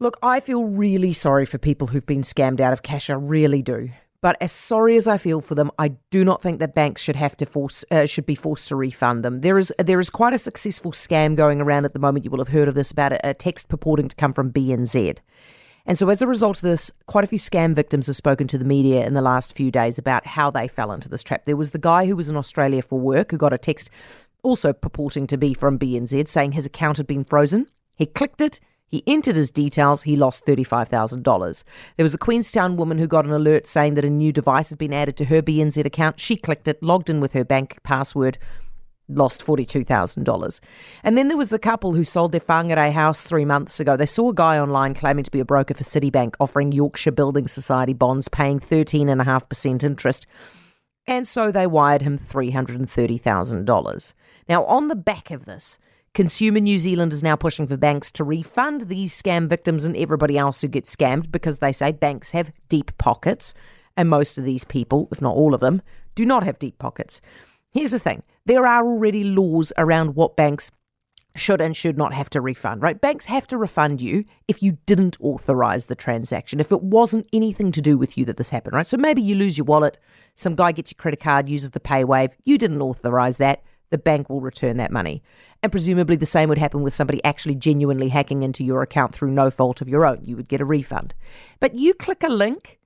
Look, I feel really sorry for people who've been scammed out of cash. I really do. But as sorry as I feel for them, I do not think that banks should have to force uh, should be forced to refund them. There is there is quite a successful scam going around at the moment. You will have heard of this about a, a text purporting to come from BNZ. And so, as a result of this, quite a few scam victims have spoken to the media in the last few days about how they fell into this trap. There was the guy who was in Australia for work who got a text also purporting to be from BNZ saying his account had been frozen. He clicked it, he entered his details, he lost $35,000. There was a Queenstown woman who got an alert saying that a new device had been added to her BNZ account. She clicked it, logged in with her bank password, lost $42,000. And then there was a couple who sold their Whangarei house three months ago. They saw a guy online claiming to be a broker for Citibank offering Yorkshire Building Society bonds paying 13.5% interest. And so they wired him $330,000. Now, on the back of this, Consumer New Zealand is now pushing for banks to refund these scam victims and everybody else who gets scammed because they say banks have deep pockets. And most of these people, if not all of them, do not have deep pockets. Here's the thing there are already laws around what banks should and should not have to refund, right? Banks have to refund you if you didn't authorize the transaction, if it wasn't anything to do with you that this happened, right? So maybe you lose your wallet, some guy gets your credit card, uses the paywave, you didn't authorize that the bank will return that money. And presumably the same would happen with somebody actually genuinely hacking into your account through no fault of your own. You would get a refund. But you click a link,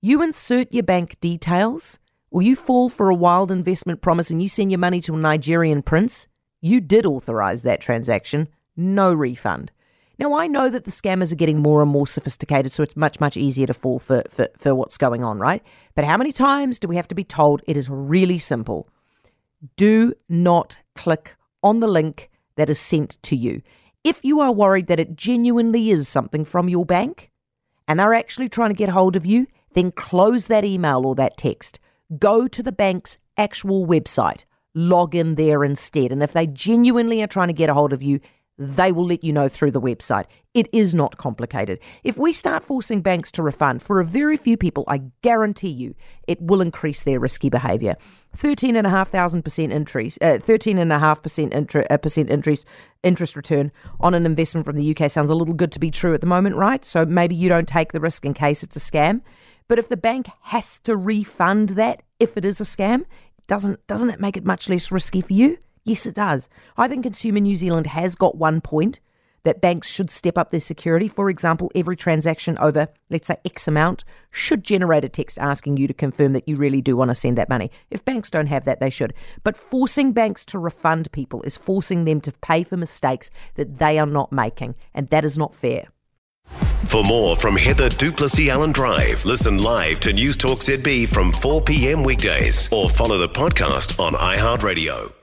you insert your bank details, or you fall for a wild investment promise and you send your money to a Nigerian prince, you did authorize that transaction, no refund. Now, I know that the scammers are getting more and more sophisticated, so it's much, much easier to fall for, for, for what's going on, right? But how many times do we have to be told it is really simple? Do not click on the link that is sent to you. If you are worried that it genuinely is something from your bank and they're actually trying to get hold of you, then close that email or that text. Go to the bank's actual website, log in there instead. And if they genuinely are trying to get a hold of you, they will let you know through the website. It is not complicated. If we start forcing banks to refund, for a very few people, I guarantee you it will increase their risky behaviour. 13.5% interest, uh, 13.5% inter, uh, percent interest, interest return on an investment from the UK sounds a little good to be true at the moment, right? So maybe you don't take the risk in case it's a scam. But if the bank has to refund that if it is a scam, doesn't doesn't it make it much less risky for you? Yes, it does. I think Consumer New Zealand has got one point that banks should step up their security. For example, every transaction over, let's say, X amount should generate a text asking you to confirm that you really do want to send that money. If banks don't have that, they should. But forcing banks to refund people is forcing them to pay for mistakes that they are not making, and that is not fair. For more from Heather du Plessis-Allan Drive, listen live to News Talk ZB from 4 p.m. weekdays or follow the podcast on iHeartRadio.